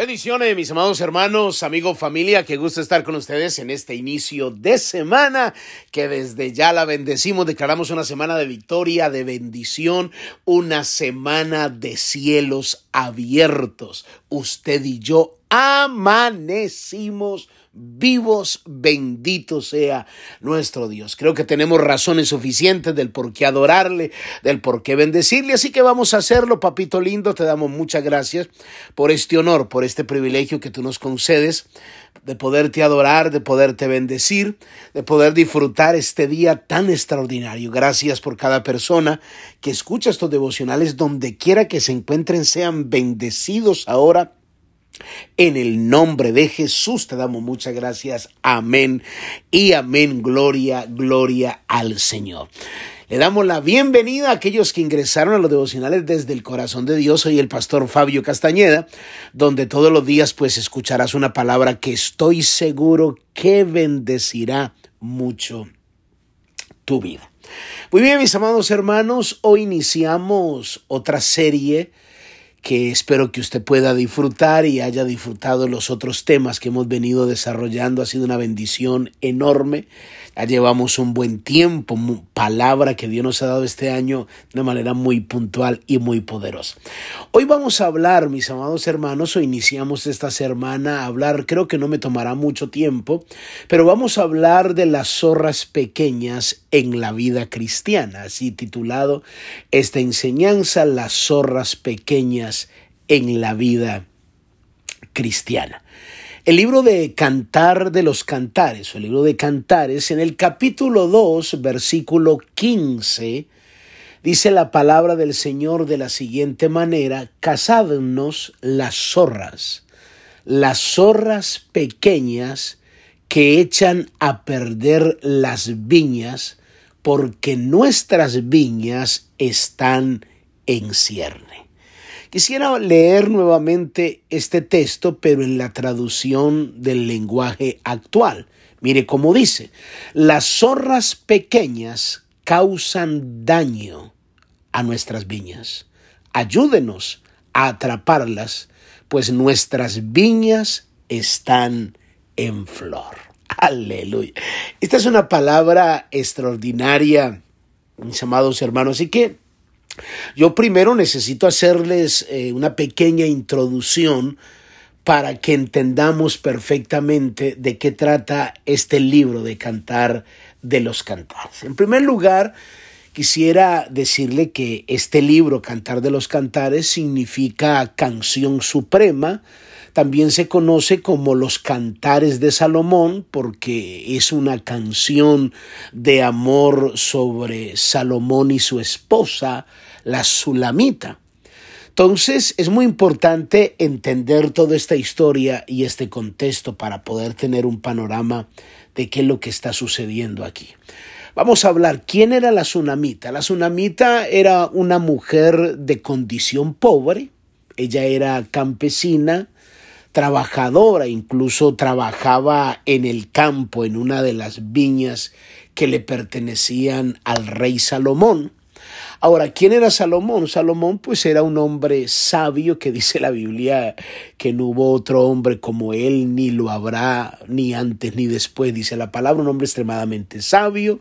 Bendiciones, mis amados hermanos, amigos, familia, qué gusto estar con ustedes en este inicio de semana, que desde ya la bendecimos, declaramos una semana de victoria, de bendición, una semana de cielos abiertos. Usted y yo amanecimos vivos, bendito sea nuestro Dios. Creo que tenemos razones suficientes del por qué adorarle, del por qué bendecirle, así que vamos a hacerlo, papito lindo, te damos muchas gracias por este honor, por este privilegio que tú nos concedes de poderte adorar, de poderte bendecir, de poder disfrutar este día tan extraordinario. Gracias por cada persona que escucha estos devocionales donde quiera que se encuentren, sean bendecidos ahora en el nombre de Jesús te damos muchas gracias. Amén y amén. Gloria, gloria al Señor. Le damos la bienvenida a aquellos que ingresaron a los devocionales desde el corazón de Dios. Soy el pastor Fabio Castañeda, donde todos los días pues escucharás una palabra que estoy seguro que bendecirá mucho tu vida. Muy bien, mis amados hermanos, hoy iniciamos otra serie que espero que usted pueda disfrutar y haya disfrutado los otros temas que hemos venido desarrollando. Ha sido una bendición enorme. Ya llevamos un buen tiempo, palabra que Dios nos ha dado este año de una manera muy puntual y muy poderosa. Hoy vamos a hablar, mis amados hermanos, o iniciamos esta semana a hablar, creo que no me tomará mucho tiempo, pero vamos a hablar de las zorras pequeñas en la vida cristiana, así titulado esta enseñanza, las zorras pequeñas en la vida cristiana. El libro de Cantar de los Cantares, o el libro de Cantares, en el capítulo 2, versículo 15, dice la palabra del Señor de la siguiente manera, casadnos las zorras, las zorras pequeñas que echan a perder las viñas, porque nuestras viñas están en cierne. Quisiera leer nuevamente este texto, pero en la traducción del lenguaje actual. Mire cómo dice, las zorras pequeñas causan daño a nuestras viñas. Ayúdenos a atraparlas, pues nuestras viñas están en flor. Aleluya. Esta es una palabra extraordinaria, mis amados hermanos, y que yo primero necesito hacerles eh, una pequeña introducción para que entendamos perfectamente de qué trata este libro de Cantar de los Cantares. En primer lugar, quisiera decirle que este libro, Cantar de los Cantares, significa canción suprema, también se conoce como los cantares de Salomón porque es una canción de amor sobre Salomón y su esposa, la Sulamita. Entonces es muy importante entender toda esta historia y este contexto para poder tener un panorama de qué es lo que está sucediendo aquí. Vamos a hablar, ¿quién era la Sunamita? La Sunamita era una mujer de condición pobre, ella era campesina, trabajadora, incluso trabajaba en el campo, en una de las viñas que le pertenecían al rey Salomón. Ahora, ¿quién era Salomón? Salomón pues era un hombre sabio que dice la Biblia que no hubo otro hombre como él, ni lo habrá, ni antes ni después, dice la palabra, un hombre extremadamente sabio.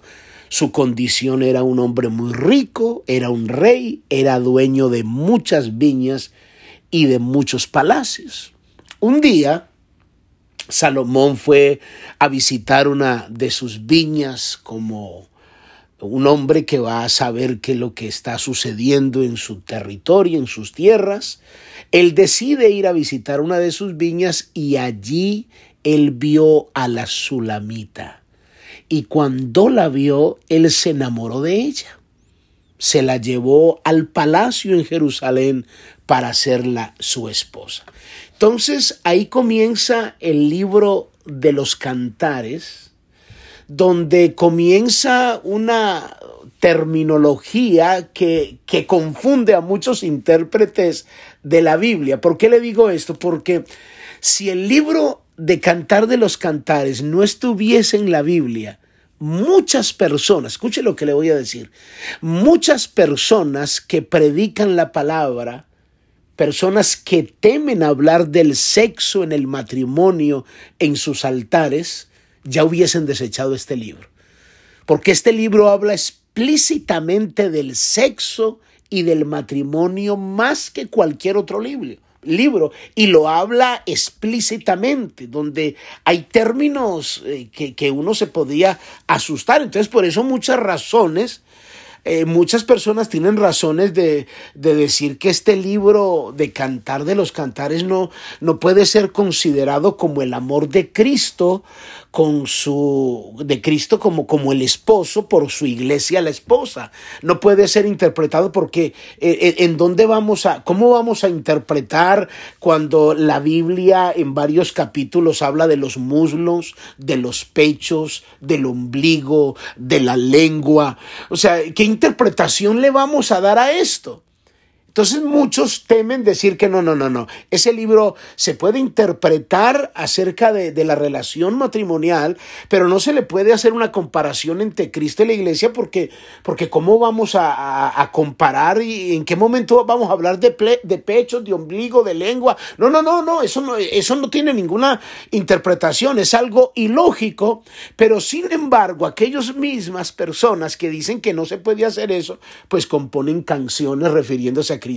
Su condición era un hombre muy rico, era un rey, era dueño de muchas viñas y de muchos palacios. Un día, Salomón fue a visitar una de sus viñas como un hombre que va a saber qué es lo que está sucediendo en su territorio, en sus tierras. Él decide ir a visitar una de sus viñas y allí él vio a la Sulamita. Y cuando la vio, él se enamoró de ella. Se la llevó al palacio en Jerusalén para hacerla su esposa. Entonces ahí comienza el libro de los cantares, donde comienza una terminología que, que, confunde a muchos intérpretes de la Biblia. ¿Por qué le digo esto? Porque si el libro de Cantar de los Cantares no estuviese en la Biblia, muchas personas, escuche lo que le voy a decir, muchas personas que predican la palabra, personas que temen hablar del sexo en el matrimonio en sus altares, ya hubiesen desechado este libro. Porque este libro habla explícitamente del sexo y del matrimonio más que cualquier otro libro libro y lo habla explícitamente, donde hay términos eh, que, que, uno se podía asustar. Entonces, por eso muchas razones eh, muchas personas tienen razones de, de, decir que este libro de Cantar de los Cantares no, no puede ser considerado como el amor de Cristo, con su de Cristo como como el esposo por su iglesia la esposa. No puede ser interpretado porque eh, eh, en dónde vamos a cómo vamos a interpretar cuando la Biblia en varios capítulos habla de los muslos, de los pechos, del ombligo, de la lengua. O sea, ¿qué interpretación le vamos a dar a esto? Entonces muchos temen decir que no, no, no, no. Ese libro se puede interpretar acerca de, de, la relación matrimonial, pero no se le puede hacer una comparación entre Cristo y la iglesia porque, porque ¿cómo vamos a, a, comparar y en qué momento vamos a hablar de, ple, de pechos, de ombligo, de lengua? No, no, no, no eso, no, eso no tiene ninguna interpretación, es algo ilógico, pero sin embargo aquellas mismas personas que dicen que no se puede hacer eso, pues componen canciones refiriéndose a Cristo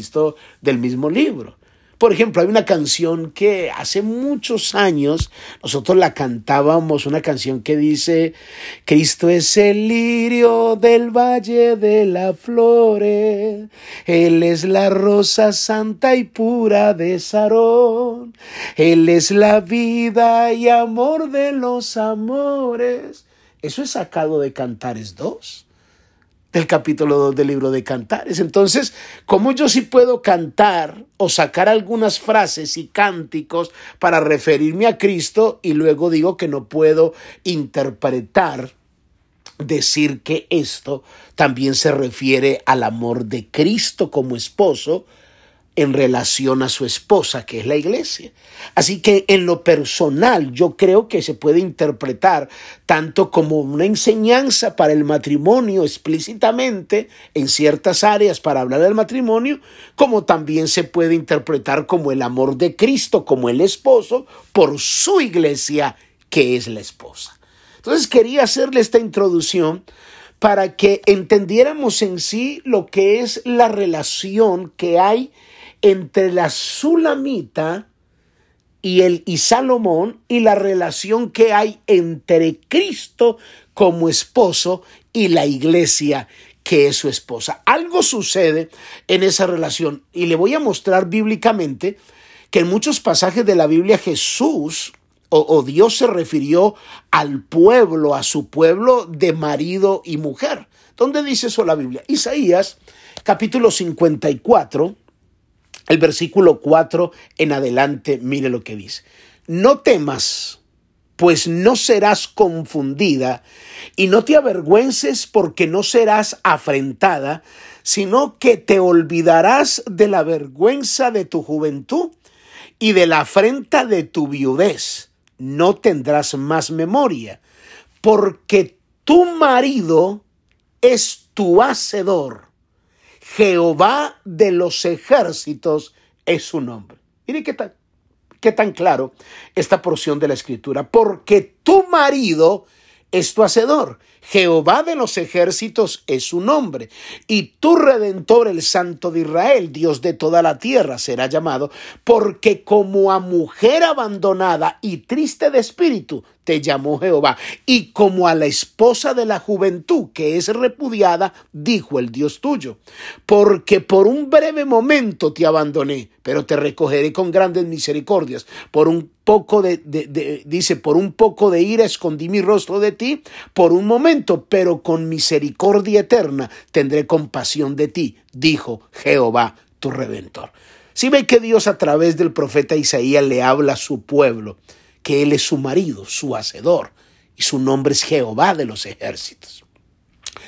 del mismo libro. Por ejemplo, hay una canción que hace muchos años nosotros la cantábamos, una canción que dice, Cristo es el lirio del valle de las flores, Él es la rosa santa y pura de Sarón, Él es la vida y amor de los amores. Eso es sacado de Cantares 2 del capítulo 2 del libro de Cantares. Entonces, ¿cómo yo sí puedo cantar o sacar algunas frases y cánticos para referirme a Cristo y luego digo que no puedo interpretar, decir que esto también se refiere al amor de Cristo como esposo en relación a su esposa, que es la iglesia. Así que en lo personal yo creo que se puede interpretar tanto como una enseñanza para el matrimonio explícitamente en ciertas áreas para hablar del matrimonio, como también se puede interpretar como el amor de Cristo, como el esposo, por su iglesia, que es la esposa. Entonces quería hacerle esta introducción para que entendiéramos en sí lo que es la relación que hay entre la Sulamita y el y Salomón y la relación que hay entre Cristo como esposo y la iglesia que es su esposa. Algo sucede en esa relación y le voy a mostrar bíblicamente que en muchos pasajes de la Biblia Jesús o, o Dios se refirió al pueblo, a su pueblo de marido y mujer. ¿Dónde dice eso la Biblia? Isaías capítulo 54 el versículo 4 en adelante, mire lo que dice. No temas, pues no serás confundida, y no te avergüences porque no serás afrentada, sino que te olvidarás de la vergüenza de tu juventud y de la afrenta de tu viudez. No tendrás más memoria, porque tu marido es tu hacedor Jehová de los ejércitos es su nombre. Mire qué tan, tan claro esta porción de la escritura. Porque tu marido es tu hacedor. Jehová de los ejércitos es su nombre. Y tu redentor, el Santo de Israel, Dios de toda la tierra, será llamado, porque como a mujer abandonada y triste de espíritu, te llamó Jehová. Y como a la esposa de la juventud que es repudiada, dijo el Dios tuyo. Porque por un breve momento te abandoné, pero te recogeré con grandes misericordias. Por un poco de, dice, por un poco de ira escondí mi rostro de ti, por un momento, pero con misericordia eterna tendré compasión de ti, dijo Jehová tu redentor. Si ve que Dios a través del profeta Isaías le habla a su pueblo, que Él es su marido, su hacedor, y su nombre es Jehová de los ejércitos.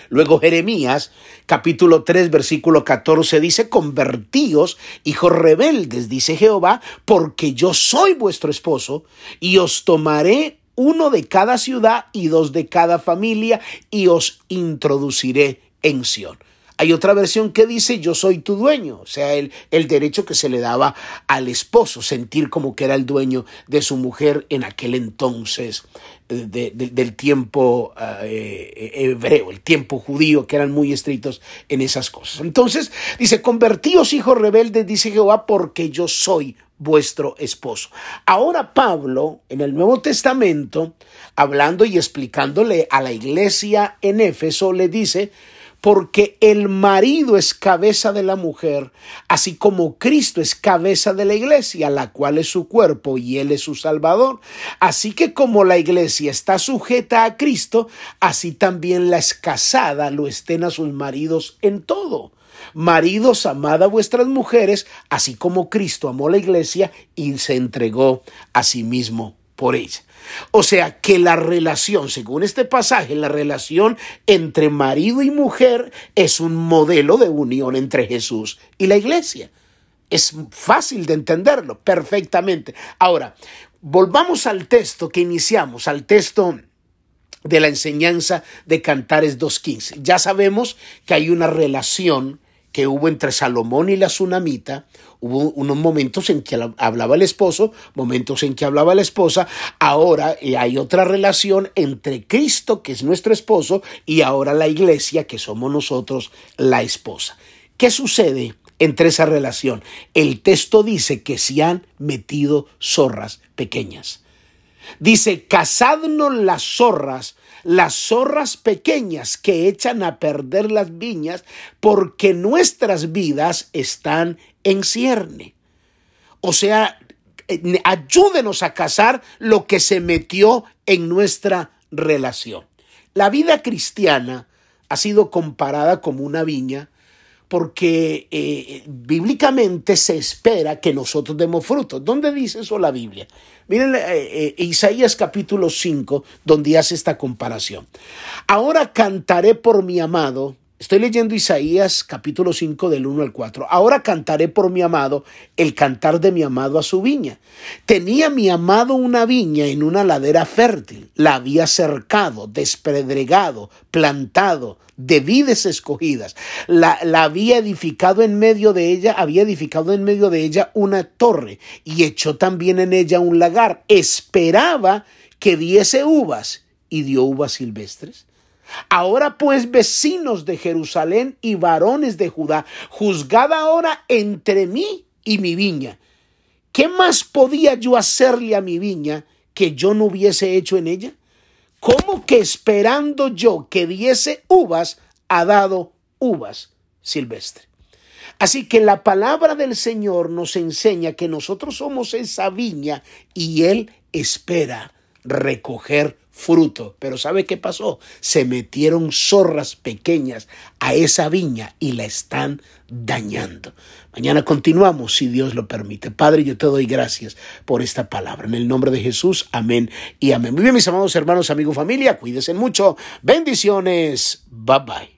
Luego Jeremías capítulo 3 versículo 14 dice, convertíos, hijos rebeldes, dice Jehová, porque yo soy vuestro esposo y os tomaré uno de cada ciudad y dos de cada familia y os introduciré en Sión. Hay otra versión que dice yo soy tu dueño, o sea, el, el derecho que se le daba al esposo, sentir como que era el dueño de su mujer en aquel entonces eh, del tiempo eh, hebreo, el tiempo judío, que eran muy estrictos en esas cosas. Entonces dice, convertíos hijos rebeldes, dice Jehová, porque yo soy vuestro esposo. Ahora Pablo, en el Nuevo Testamento, hablando y explicándole a la iglesia en Éfeso, le dice, porque el marido es cabeza de la mujer, así como Cristo es cabeza de la iglesia, la cual es su cuerpo y él es su salvador. Así que como la iglesia está sujeta a Cristo, así también la escasada lo estén a sus maridos en todo. Maridos, amad a vuestras mujeres, así como Cristo amó la iglesia y se entregó a sí mismo por ella. O sea que la relación, según este pasaje, la relación entre marido y mujer es un modelo de unión entre Jesús y la iglesia. Es fácil de entenderlo perfectamente. Ahora, volvamos al texto que iniciamos, al texto de la enseñanza de Cantares 2.15. Ya sabemos que hay una relación que hubo entre Salomón y la Tsunamita, hubo unos momentos en que hablaba el esposo, momentos en que hablaba la esposa, ahora eh, hay otra relación entre Cristo, que es nuestro esposo, y ahora la iglesia, que somos nosotros la esposa. ¿Qué sucede? entre esa relación. El texto dice que se han metido zorras pequeñas. Dice, cazadnos las zorras las zorras pequeñas que echan a perder las viñas porque nuestras vidas están en cierne. O sea, eh, ayúdenos a cazar lo que se metió en nuestra relación. La vida cristiana ha sido comparada como una viña porque eh, bíblicamente se espera que nosotros demos frutos. ¿Dónde dice eso la Biblia? Miren eh, eh, Isaías capítulo 5, donde hace esta comparación. Ahora cantaré por mi amado, Estoy leyendo Isaías capítulo 5 del 1 al 4. Ahora cantaré por mi amado el cantar de mi amado a su viña. Tenía mi amado una viña en una ladera fértil. La había cercado, despedregado, plantado, de vides escogidas. La, la había edificado en medio de ella, había edificado en medio de ella una torre y echó también en ella un lagar. Esperaba que diese uvas y dio uvas silvestres. Ahora pues, vecinos de Jerusalén y varones de Judá, juzgad ahora entre mí y mi viña. ¿Qué más podía yo hacerle a mi viña que yo no hubiese hecho en ella? ¿Cómo que esperando yo que diese uvas, ha dado uvas silvestre? Así que la palabra del Señor nos enseña que nosotros somos esa viña y Él espera recoger fruto. Pero ¿sabe qué pasó? Se metieron zorras pequeñas a esa viña y la están dañando. Mañana continuamos si Dios lo permite. Padre, yo te doy gracias por esta palabra. En el nombre de Jesús, amén y amén. Muy bien, mis amados hermanos, amigos, familia, cuídense mucho. Bendiciones. Bye bye.